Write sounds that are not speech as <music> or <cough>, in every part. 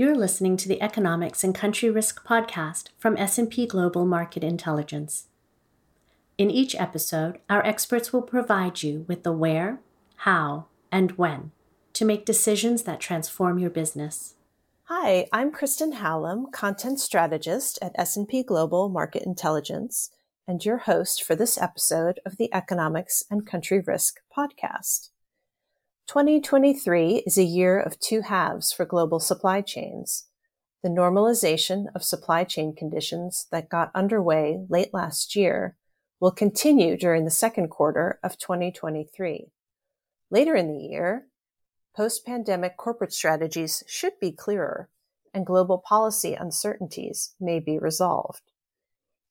You're listening to the Economics and Country Risk podcast from S&P Global Market Intelligence. In each episode, our experts will provide you with the where, how, and when to make decisions that transform your business. Hi, I'm Kristen Hallam, content strategist at S&P Global Market Intelligence, and your host for this episode of the Economics and Country Risk podcast. 2023 is a year of two halves for global supply chains. The normalization of supply chain conditions that got underway late last year will continue during the second quarter of 2023. Later in the year, post-pandemic corporate strategies should be clearer and global policy uncertainties may be resolved.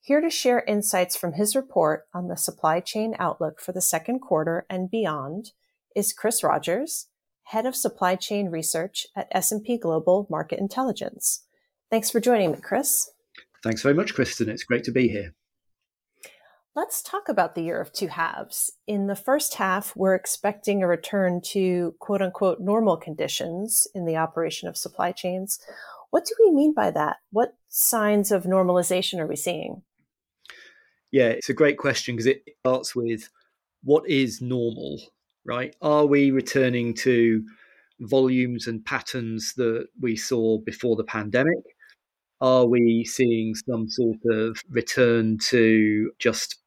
Here to share insights from his report on the supply chain outlook for the second quarter and beyond is Chris Rogers, Head of Supply Chain Research at S&P Global Market Intelligence. Thanks for joining me, Chris. Thanks very much, Kristen. It's great to be here. Let's talk about the year of two halves. In the first half, we're expecting a return to quote unquote normal conditions in the operation of supply chains. What do we mean by that? What signs of normalization are we seeing? Yeah, it's a great question because it starts with what is normal right? Are we returning to volumes and patterns that we saw before the pandemic? Are we seeing some sort of return to just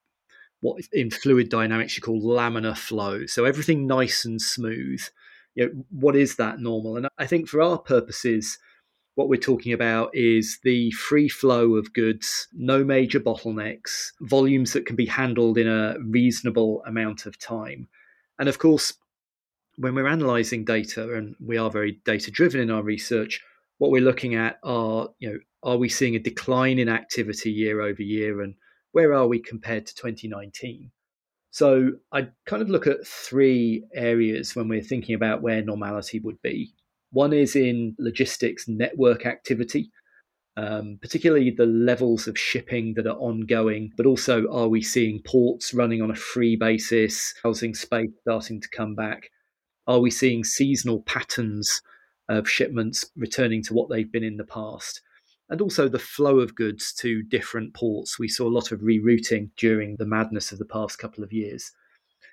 what in fluid dynamics you call laminar flow? So everything nice and smooth. You know, what is that normal? And I think for our purposes, what we're talking about is the free flow of goods, no major bottlenecks, volumes that can be handled in a reasonable amount of time. And of course, when we're analyzing data, and we are very data driven in our research, what we're looking at are, you know, are we seeing a decline in activity year over year, and where are we compared to 2019? So I kind of look at three areas when we're thinking about where normality would be. One is in logistics network activity um, particularly the levels of shipping that are ongoing, but also are we seeing ports running on a free basis, housing space starting to come back? Are we seeing seasonal patterns of shipments returning to what they've been in the past? And also the flow of goods to different ports. We saw a lot of rerouting during the madness of the past couple of years.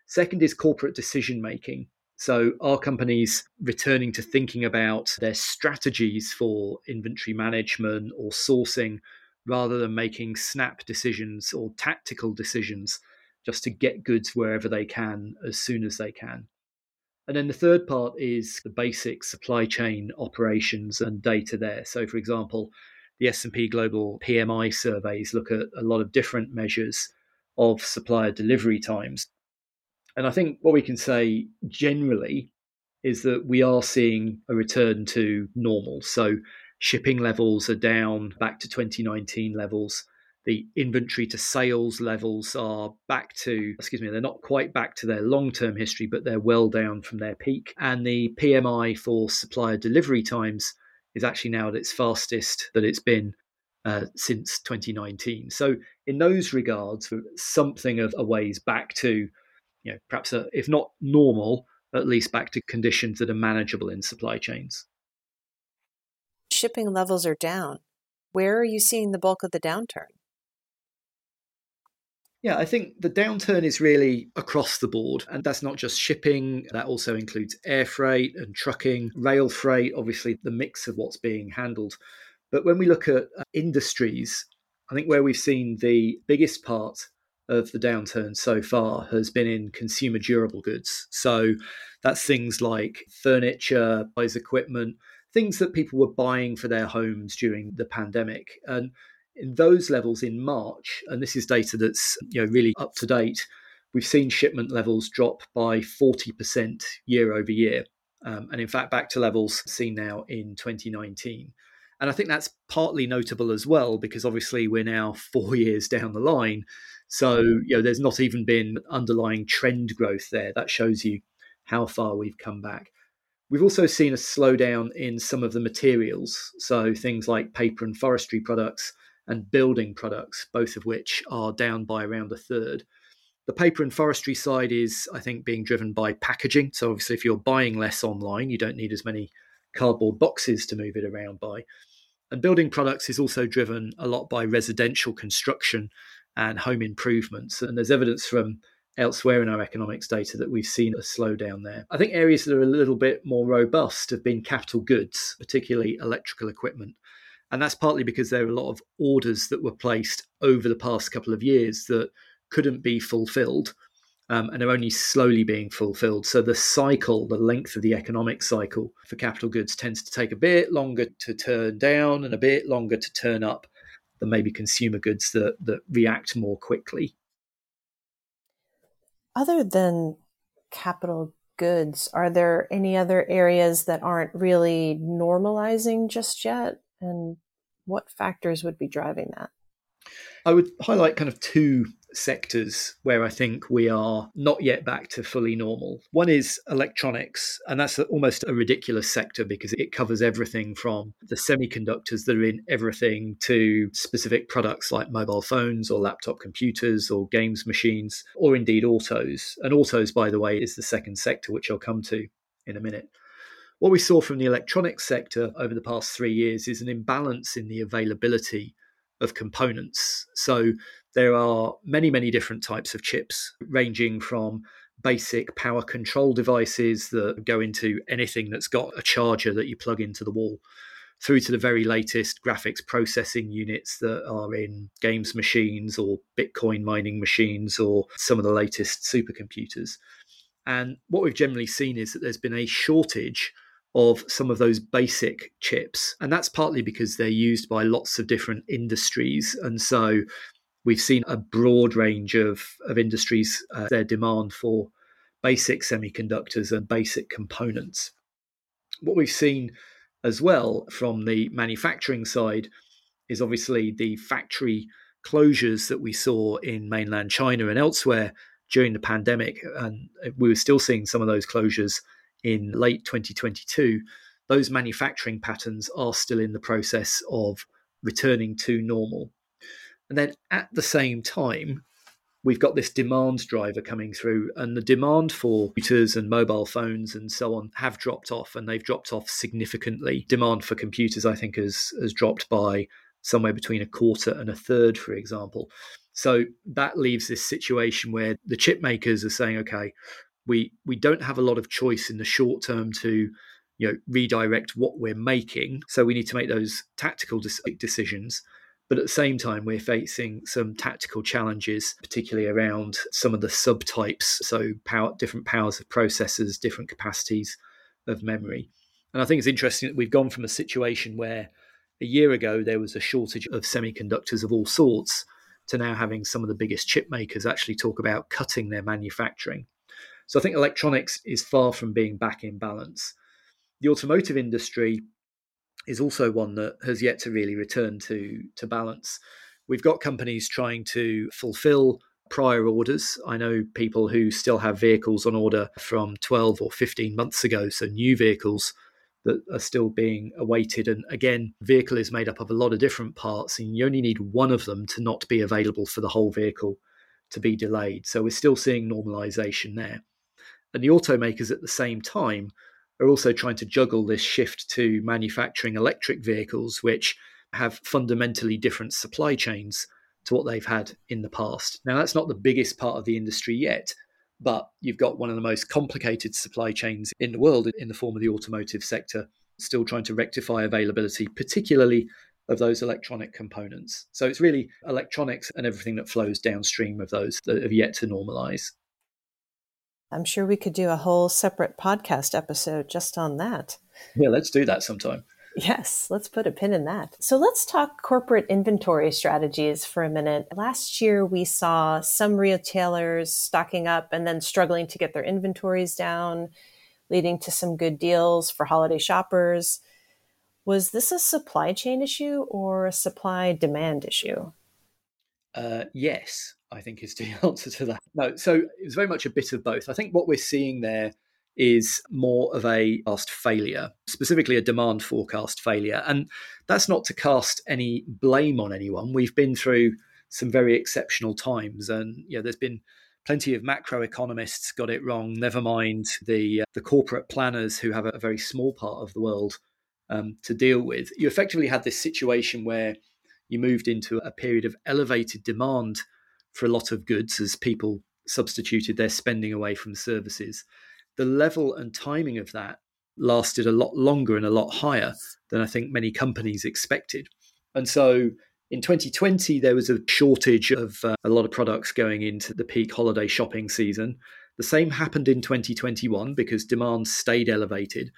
Second is corporate decision making. So, are companies returning to thinking about their strategies for inventory management or sourcing rather than making snap decisions or tactical decisions just to get goods wherever they can as soon as they can? And then the third part is the basic supply chain operations and data there. So, for example, the S&P Global PMI surveys look at a lot of different measures of supplier delivery times and I think what we can say generally is that we are seeing a return to normal. So shipping levels are down back to 2019 levels. The inventory to sales levels are back to, excuse me, they're not quite back to their long term history, but they're well down from their peak. And the PMI for supplier delivery times is actually now at its fastest that it's been uh, since 2019. So, in those regards, something of a ways back to you know, perhaps a, if not normal, at least back to conditions that are manageable in supply chains. Shipping levels are down. Where are you seeing the bulk of the downturn? Yeah, I think the downturn is really across the board. And that's not just shipping, that also includes air freight and trucking, rail freight, obviously, the mix of what's being handled. But when we look at uh, industries, I think where we've seen the biggest part of the downturn so far has been in consumer durable goods. So that's things like furniture, buys equipment, things that people were buying for their homes during the pandemic. And in those levels in March, and this is data that's you know really up to date, we've seen shipment levels drop by 40% year over year. Um, and in fact, back to levels seen now in 2019. And I think that's partly notable as well because obviously we're now <laughs> four years down the line so, you know, there's not even been underlying trend growth there. That shows you how far we've come back. We've also seen a slowdown in some of the materials. So, things like paper and forestry products and building products, both of which are down by around a third. The paper and forestry side is, I think, being driven by packaging. So, obviously, if you're buying less online, you don't need as many cardboard boxes to move it around by. And building products is also driven a lot by residential construction and home improvements. And there's evidence from elsewhere in our economics data that we've seen a slowdown there. I think areas that are a little bit more robust have been capital goods, particularly electrical equipment. And that's partly because there are a lot of orders that were placed over the past couple of years that couldn't be fulfilled um, and are only slowly being fulfilled. So the cycle, the length of the economic cycle for capital goods tends to take a bit longer to turn down and a bit longer to turn up than maybe consumer goods that, that react more quickly. Other than capital goods, are there any other areas that aren't really normalizing just yet? And what factors would be driving that? I would highlight kind of two sectors where I think we are not yet back to fully normal. One is electronics, and that's almost a ridiculous sector because it covers everything from the semiconductors that are in everything to specific products like mobile phones or laptop computers or games machines, or indeed autos. And autos, by the way, is the second sector, which I'll come to in a minute. What we saw from the electronics sector over the past three years is an imbalance in the availability of components. So there are many, many different types of chips, ranging from basic power control devices that go into anything that's got a charger that you plug into the wall, through to the very latest graphics processing units that are in games machines or Bitcoin mining machines or some of the latest supercomputers. And what we've generally seen is that there's been a shortage of some of those basic chips. And that's partly because they're used by lots of different industries. And so we've seen a broad range of, of industries, uh, their demand for basic semiconductors and basic components. What we've seen as well from the manufacturing side is obviously the factory closures that we saw in mainland China and elsewhere during the pandemic. And we were still seeing some of those closures in late 2022, those manufacturing patterns are still in the process of returning to normal. And then at the same time, we've got this demand driver coming through, and the demand for computers and mobile phones and so on have dropped off, and they've dropped off significantly. Demand for computers, I think, has, has dropped by somewhere between a quarter and a third, for example. So that leaves this situation where the chip makers are saying, okay, we we don't have a lot of choice in the short term to you know redirect what we're making. So we need to make those tactical decisions. But at the same time we're facing some tactical challenges particularly around some of the subtypes. So power different powers of processors different capacities of memory. And i think it's interesting that we've gone from a situation where a year ago there was a shortage of semiconductors of all sorts to now having some of the biggest chip makers actually talk about cutting their manufacturing so I think electronics is far from being back in balance. The automotive industry is also one that has yet to really return to, to balance. We've got companies trying to fulfill prior orders. I know people who still have vehicles on order from 12 or 15 months ago, so new vehicles that are still being awaited. And again, vehicle is made up of a lot of different parts, and you only need one of them to not be available for the whole vehicle to be delayed. So we're still seeing normalization there. And the automakers at the same time are also trying to juggle this shift to manufacturing electric vehicles, which have fundamentally different supply chains to what they've had in the past. Now, that's not the biggest part of the industry yet, but you've got one of the most complicated supply chains in the world in the form of the automotive sector, still trying to rectify availability, particularly of those electronic components. So it's really electronics and everything that flows downstream of those that have yet to normalize. I'm sure we could do a whole separate podcast episode just on that. Yeah, let's do that sometime. Yes, let's put a pin in that. So let's talk corporate inventory strategies for a minute. Last year, we saw some retailers stocking up and then struggling to get their inventories down, leading to some good deals for holiday shoppers. Was this a supply chain issue or a supply demand issue? Uh, yes, I think is <laughs> the answer to that. No, so it was very much a bit of both. I think what we're seeing there is more of a past failure, specifically a demand forecast failure. And that's not to cast any blame on anyone. We've been through some very exceptional times, and you know, there's been plenty of macroeconomists got it wrong. Never mind the uh, the corporate planners who have a, a, very small part of the world um, to deal with. You effectively had this situation where you moved into a period of elevated demand for a lot of goods as people substituted their spending away from services. The level and timing of that lasted a lot longer and a lot higher than I think many companies expected. And so in 2020, there was a shortage of uh, a lot of products going into the peak holiday shopping season. The same happened in 2021 because demand stayed elevated.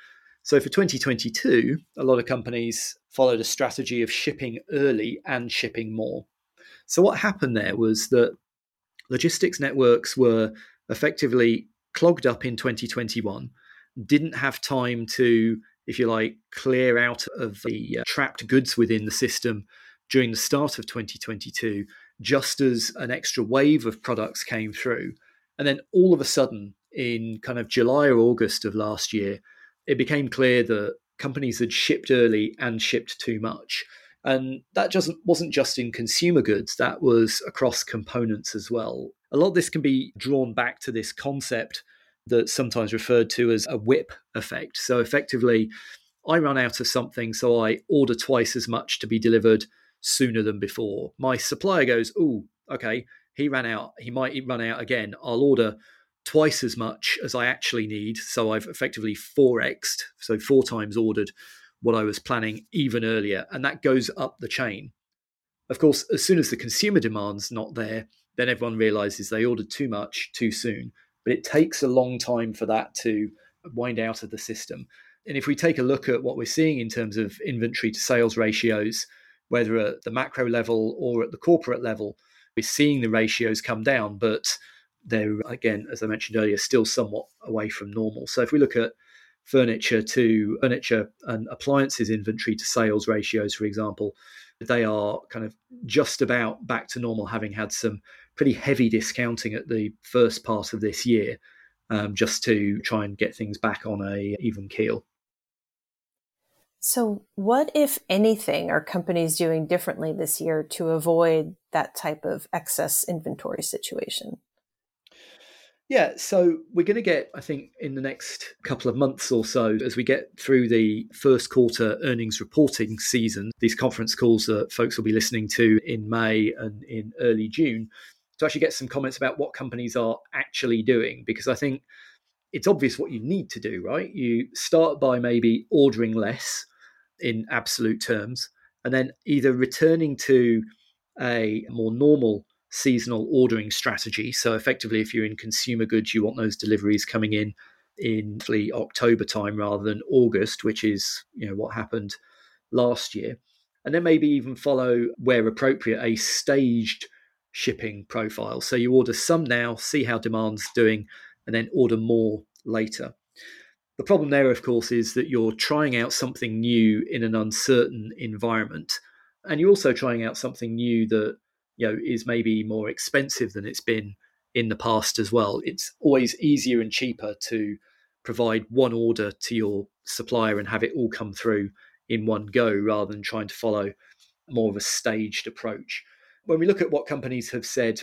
So for 2022, a lot of companies followed a strategy of shipping early and shipping more. So what happened there was that logistics networks were effectively clogged up in 2021, didn't have time to, if you like, clear out of the uh, trapped goods within the system during the start of 2022, just as an extra wave of products came through. And then all of a sudden, in kind of July or August of last year, it became clear that companies had shipped early and shipped too much. And that just wasn't just in consumer goods, that was across components as well. A lot of this can be drawn back to this concept that's sometimes referred to as a whip effect. So effectively, I run out of something, so I order twice as much to be delivered sooner than before. My supplier goes, oh, okay, he ran out. He might run out again. I'll order twice as much as I actually need. So I've effectively 4xed, so four times ordered what I was planning even earlier. And that goes up the chain. Of course, as soon as the consumer demand's not there, then everyone realizes they ordered too much too soon. But it takes a long time for that to wind out of the system. And if we take a look at what we're seeing in terms of inventory to sales ratios, whether at the macro level or at the corporate level, we're seeing the ratios come down, but they're, again, as I mentioned earlier, still somewhat away from normal. So if we look at furniture to furniture and appliances inventory to sales ratios, for example, they are kind of just about back to normal, having had some pretty heavy discounting at the first part of this year, um, just to try and get things back on a even keel. So, what, if anything, are companies doing differently this year to avoid that type of excess inventory situation? Yeah, so we're going to get, I think, in the next couple of months or so, as we get through the first quarter earnings reporting season, these conference calls that folks will be listening to in May and in early June, to actually get some comments about what companies are actually doing. Because I think it's obvious what you need to do, right? You start by maybe ordering less in absolute terms, and then either returning to a more normal seasonal ordering strategy. So, effectively, if you're in consumer goods, you want those deliveries coming in in October time rather than August, which is you know what happened last year, and then maybe even follow where appropriate a staged shipping profile. So you order some now, see how demand's doing, and then order more later. The problem there, of course, is that you're trying out something new in an uncertain environment. And you're also trying out something new that you know is maybe more expensive than it's been in the past as well. It's always easier and cheaper to provide one order to your supplier and have it all come through in one go rather than trying to follow more of a staged approach. When we look at what companies have said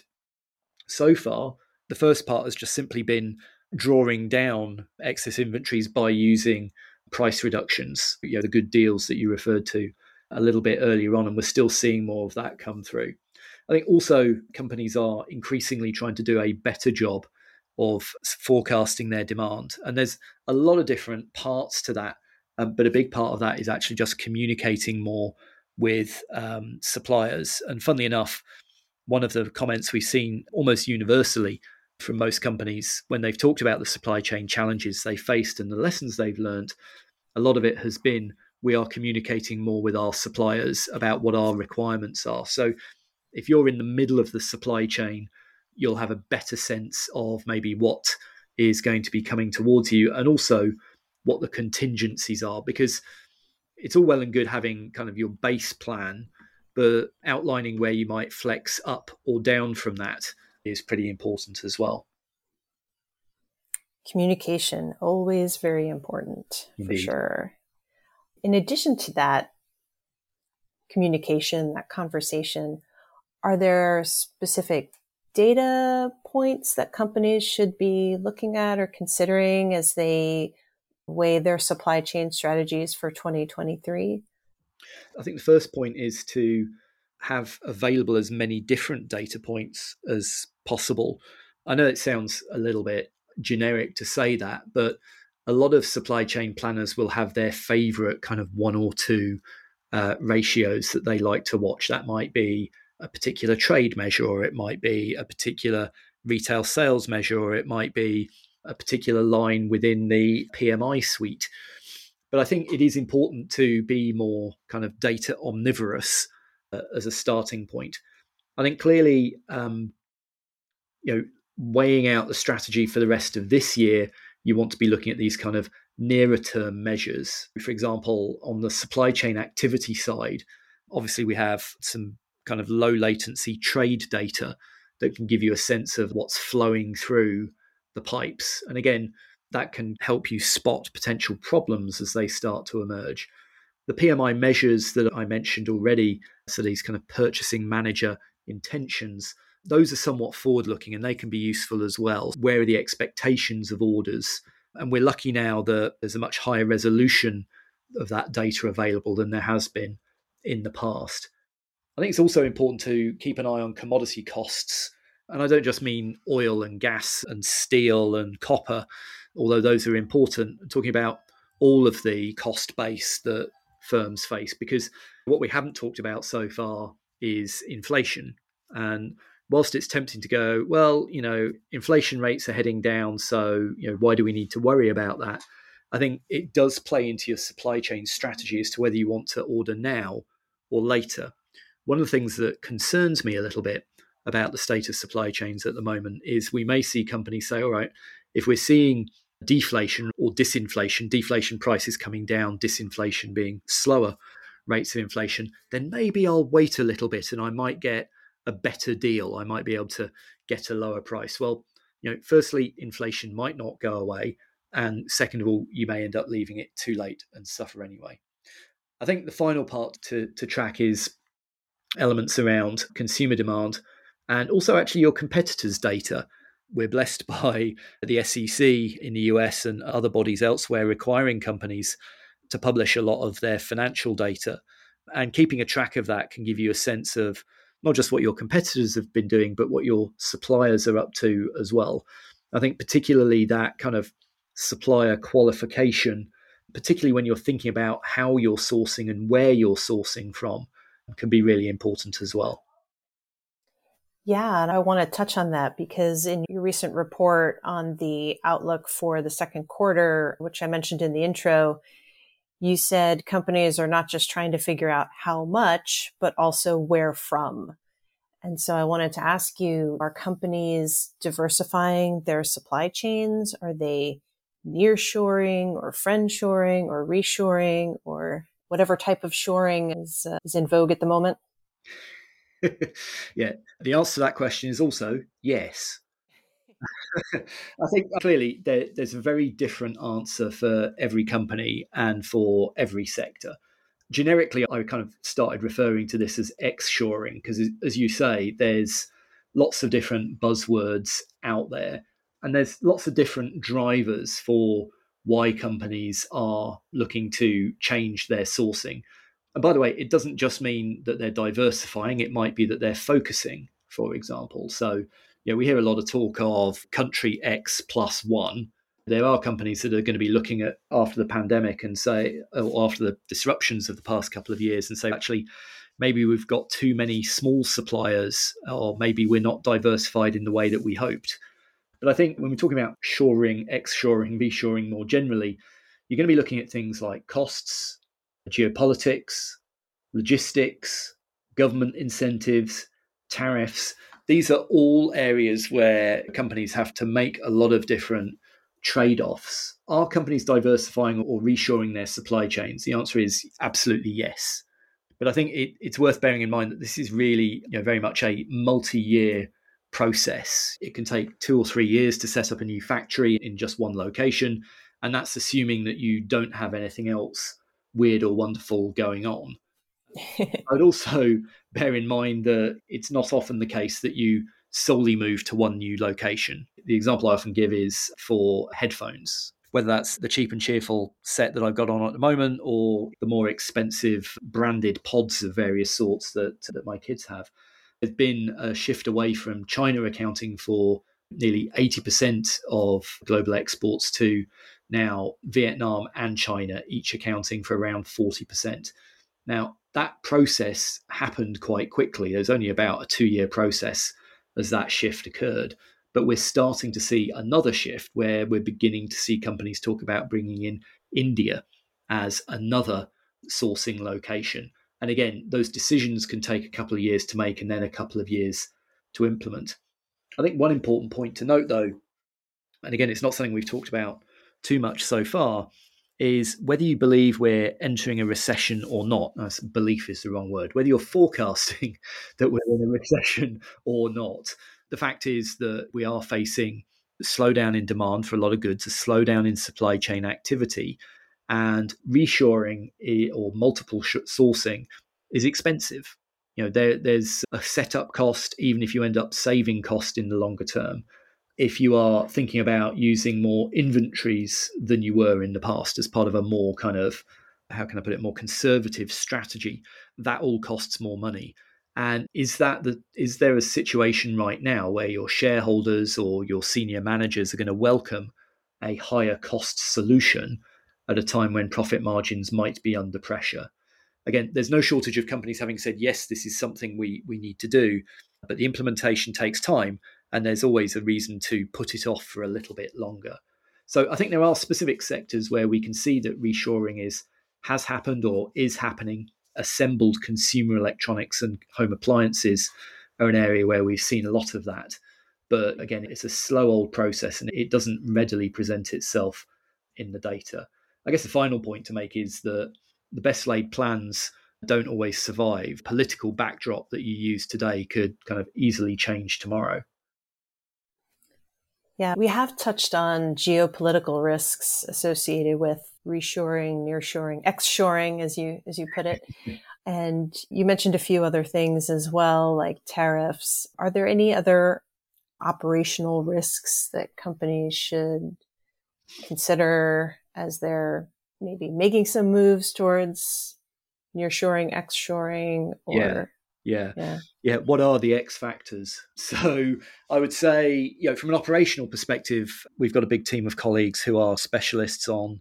so far, the first part has just simply been drawing down excess inventories by using price reductions, you know, the good deals that you referred to a little bit earlier on, and we're still seeing more of that come through. I think also companies are increasingly trying to do a better job of forecasting their demand. And there's a lot of different parts to that. Um, but a big part of that is actually just communicating more with um, suppliers. And funnily enough, one of the comments we've seen almost universally from most companies when they've talked about the supply chain challenges they faced and the lessons they've learned. A lot of it has been we are communicating more with our suppliers about what our requirements are. So if you're in the middle of the supply chain, you'll have a better sense of maybe what is going to be coming towards you and also what the contingencies are because it's all well and good having kind of your base plan but outlining where you might flex up or down from that is pretty important as well. Communication, always very important Indeed. for sure. In addition to that communication, that conversation, are there specific data points that companies should be looking at or considering as they weigh their supply chain strategies for 2023? I think the first point is to have available as many different data points as possible. I know it sounds a little bit generic to say that, but a lot of supply chain planners will have their favorite kind of one or two uh, ratios that they like to watch. That might be a particular trade measure, or it might be a particular retail sales measure, or it might be a particular line within the PMI suite. But I think it is important to be more kind of data omnivorous uh, as a starting point. I think clearly, um, you know, weighing out the strategy for the rest of this year, you want to be looking at these kind of nearer term measures. For example, on the supply chain activity side, obviously we have some kind of low latency trade data that can give you a sense of what's flowing through the pipes. And again, that can help you spot potential problems as they start to emerge. The PMI measures that I mentioned already, so these kind of purchasing manager intentions, those are somewhat forward looking and they can be useful as well. Where are the expectations of orders? And we're lucky now that there's a much higher resolution of that data available than there has been in the past. I think it's also important to keep an eye on commodity costs. And I don't just mean oil and gas and steel and copper, although those are important. I'm talking about all of the cost base that firms face, because what we haven't talked about so far is inflation. And whilst it's tempting to go, well, you know, inflation rates are heading down, so you know, why do we need to worry about that? I think it does play into your supply chain strategy as to whether you want to order now or later. One of the things that concerns me a little bit about the state of supply chains at the moment is we may see companies say, all right, if we're seeing deflation or disinflation, deflation prices coming down, disinflation being slower rates of inflation, then maybe I'll wait a little bit and I might get a better deal. I might be able to get a lower price. Well, you know, firstly, inflation might not go away. And second of all, you may end up leaving it too late and suffer anyway. I think the final part to, to track is elements around consumer demand and also actually your competitors' data. We're blessed <laughs> by the SEC in the US and other bodies elsewhere requiring companies to publish a lot of their financial data. And keeping a track of that can give you a sense of not just what your competitors have been doing, but what your suppliers are up to as well. I think particularly that kind of supplier qualification, particularly when you're thinking about how you're sourcing and where you're sourcing from, can be really important as well. Yeah, and I want to touch on that because in your recent report on the outlook for the second quarter, which I mentioned in the intro, you said companies are not just trying to figure out how much, but also where from. And so I wanted to ask you, are companies diversifying their supply chains? Are they nearshoring or friendshoring or reshoring or whatever type of shoring is, uh, is in vogue at the moment? <laughs> yeah, the answer to that question is also yes. <laughs> I think clearly there, there's a very different answer for every company and for every sector. Generically, I kind of started referring to this as X-shoring because, as you say, there's lots of different buzzwords out there, and there's lots of different drivers for why companies are looking to change their sourcing. And by the way, it doesn't just mean that they're diversifying; it might be that they're focusing, for example. So you know, we hear a lot of talk of country X plus one. There are companies that are going to be looking at after the pandemic and say, or after the disruptions of the past couple of years, and say, actually, maybe we've got too many small suppliers, or maybe we're not diversified in the way that we hoped. But I think when we're talking about shoring, X shoring, V shoring more generally, you're going to be looking at things like costs, geopolitics, logistics, government incentives, tariffs these are all areas where companies have to make a lot of different trade offs. Are companies diversifying or reshoring their supply chains? The answer is absolutely yes. But I think it, it's worth bearing in mind that this is really you know, very much a multi year process. It can take two or three years to set up a new factory in just one location. And that's assuming that you don't have anything else weird or wonderful going on. <laughs> I'd also bear in mind that it's not often the case that you solely move to one new location. The example I often give is for headphones, whether that's the cheap and cheerful set that I've got on at the moment or the more expensive branded pods of various sorts that, that my kids have. There's been a shift away from China accounting for nearly 80% of global exports to now Vietnam and China, each accounting for around 40%. Now, that process happened quite quickly. There's only about a two year process as that shift occurred. But we're starting to see another shift where we're beginning to see companies talk about bringing in India as another sourcing location. And again, those decisions can take a couple of years to make and then a couple of years to implement. I think one important point to note, though, and again, it's not something we've talked about too much so far, is whether you believe we're entering a recession or not. No, belief is the wrong word. Whether you're forecasting <laughs> that we're in a recession or not, the fact is that we are facing a slowdown in demand for a lot of goods, a slowdown in supply chain activity, and reshoring or multiple sourcing is expensive. You know, there, there's a setup cost, even if you end up saving cost in the longer term if you are thinking about using more inventories than you were in the past as part of a more kind of how can I put it more conservative strategy, that all costs more money. And is that the is there a situation right now where your shareholders or your senior managers are going to welcome a higher cost solution at a time when profit margins might be under pressure? Again, there's no shortage of companies having said yes, this is something we we need to do, but the implementation takes time and there's always a reason to put it off for a little bit longer. So I think there are specific sectors where we can see that reshoring is has happened or is happening. Assembled consumer electronics and home appliances are an area where we've seen a lot of that. But again, it's a slow old process and it doesn't readily present itself in the data. I guess the final point to make is that the best laid plans don't always survive. Political backdrop that you use today could kind of easily change tomorrow. Yeah, we have touched on geopolitical risks associated with reshoring, nearshoring, exshoring, as you as you put it. <laughs> And you mentioned a few other things as well, like tariffs. Are there any other operational risks that companies should consider as they're maybe making some moves towards nearshoring, exshoring, or yeah. Yeah. yeah. Yeah. What are the X factors? <laughs> So I would say, you know, from an operational perspective, we've got a big team of colleagues who are specialists on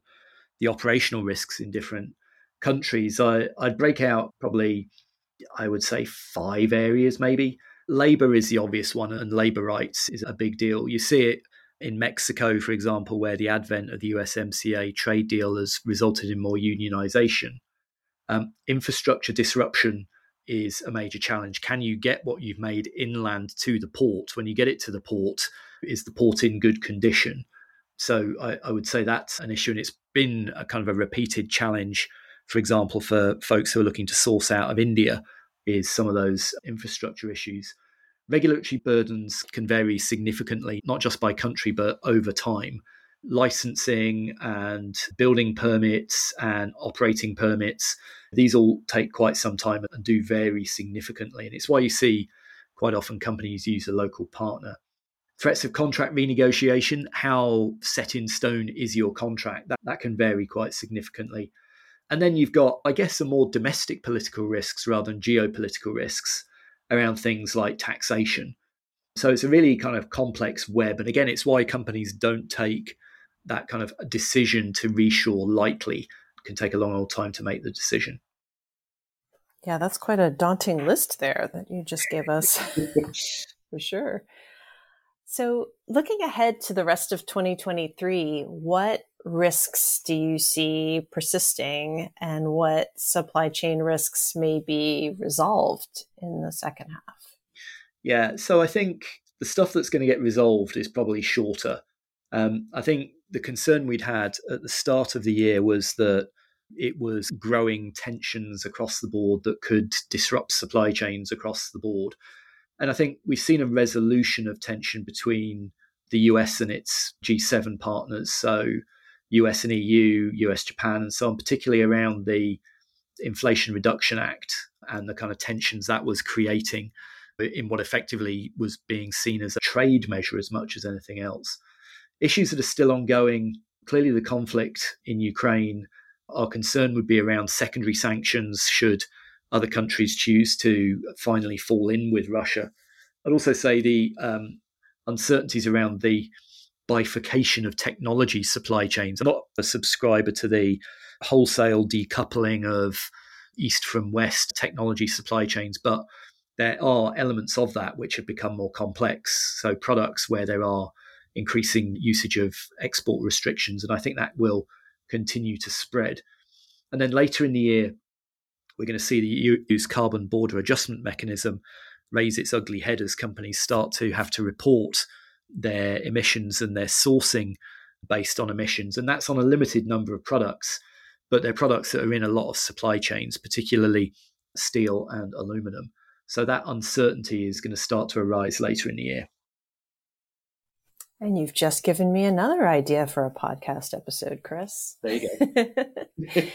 the operational risks in different countries. I, I'd break out probably, I would say, five areas maybe. Labor is the obvious one, and labor rights is a big deal. You see it in Mexico, for example, where the advent of the USMCA trade deal has resulted in more unionization. Um, infrastructure disruption is a major challenge. Can you get what you've made inland to the port? When you get it to the port, is the port in good condition? So I, I, would say that's an issue, and it's been a kind of a repeated challenge. For example, for folks who are looking to source out of India, is some of those infrastructure issues. Regulatory burdens can vary significantly, not just by country, but over time licensing and building permits and operating permits. These all take quite some time and do vary significantly. And it's why you see quite often companies use a local partner. Threats of contract renegotiation, how set in stone is your contract? That, that can vary quite significantly. And then you've got, I guess, some more domestic political risks rather than geopolitical risks around things like taxation. So it's a really kind of complex web. And again, it's why companies don't take that kind of decision to reshore lightly it can take a long old time to make the decision. Yeah, that's quite a daunting list there that you just gave us, <laughs> for sure. So, looking ahead to the rest of 2023, what risks do you see persisting and what supply chain risks may be resolved in the second half? Yeah, so I think the stuff that's going to get resolved is probably shorter. Um, I think the concern we'd had at the start of the year was that it was growing tensions across the board that could disrupt supply chains across the board. And I think we've seen a resolution of tension between the US and its G7 partners. So, US and EU, US, Japan, and so on, particularly around the Inflation Reduction Act and the kind of tensions that was creating in what effectively was being seen as a trade measure as much as anything else. Issues that are still ongoing clearly, the conflict in Ukraine, our concern would be around secondary sanctions should other countries choose to finally fall in with Russia. I'd also say the um, uncertainties around the bifurcation of technology supply chains. I'm not a subscriber to the wholesale decoupling of east from west technology supply chains, but there are elements of that which have become more complex. So, products where there are increasing usage of export restrictions, and I think that will continue to spread. And then later in the year, we're going to see the EU's carbon border adjustment mechanism raise its ugly head as companies start to have to report their emissions and their sourcing based on emissions. And that's on a limited number of products, but they're products that are in a lot of supply chains, particularly steel and aluminum. So that uncertainty is going to start to arise later in the year. And you've just given me another idea for a podcast episode, Chris. There you go. <laughs>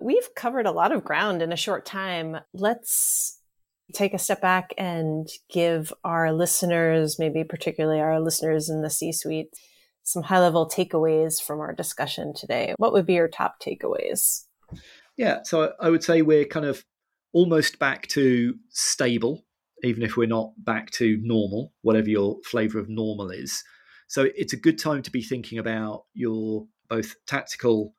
We've covered a lot of ground in a short time. Let's take a step back and give our listeners, maybe particularly our listeners in the C suite, some high level takeaways from our discussion today. What would be your top takeaways? Yeah, so I would say we're kind of almost back to stable, even if we're not back to normal, whatever your flavor of normal is. So it's a good time to be thinking about your both tactical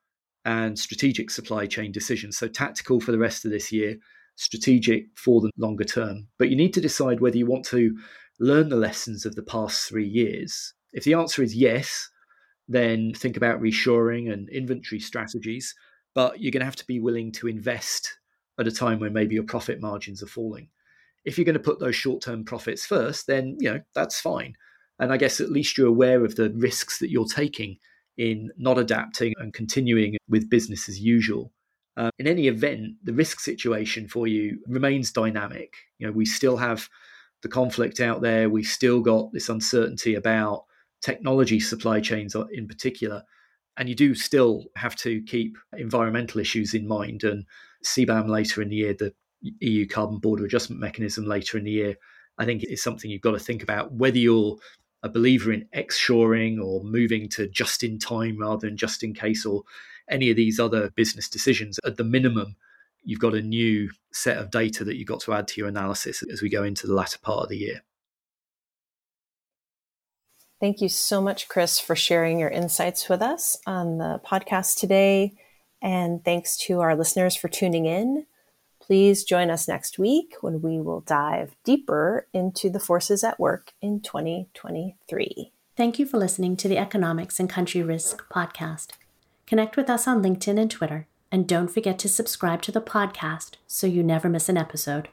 and strategic supply chain decisions. So, tactical for the rest of this year, strategic for the longer term. But you need to decide whether you want to learn the lessons of the past three years. If the answer is yes, then think about reshoring and inventory strategies. But you're going to have to be willing to invest at a time when maybe your profit margins are falling. If you're going to put those short term profits first, then you know that's fine. And I guess at least you're aware of the risks that you're taking in not adapting and continuing with business as usual. Uh, in any event, the risk situation for you remains dynamic. You know, we still have the conflict out there. We've still got this uncertainty about technology supply chains in particular. And you do still have to keep environmental issues in mind. And CBAM later in the year, the EU carbon border adjustment mechanism later in the year, I think is something you've got to think about whether you're a believer in X-shoring or moving to just in time rather than just in case or any of these other business decisions, at the minimum, you've got a new set of data that you've got to add to your analysis as we go into the latter part of the year. Thank you so much, Chris, for sharing your insights with us on the podcast today. And thanks to our listeners for tuning in. Please join us next week when we will dive deeper into the forces at work in 2023. Thank you for listening to the Economics and Country Risk podcast. Connect with us on LinkedIn and Twitter, and don't forget to subscribe to the podcast so you never miss an episode.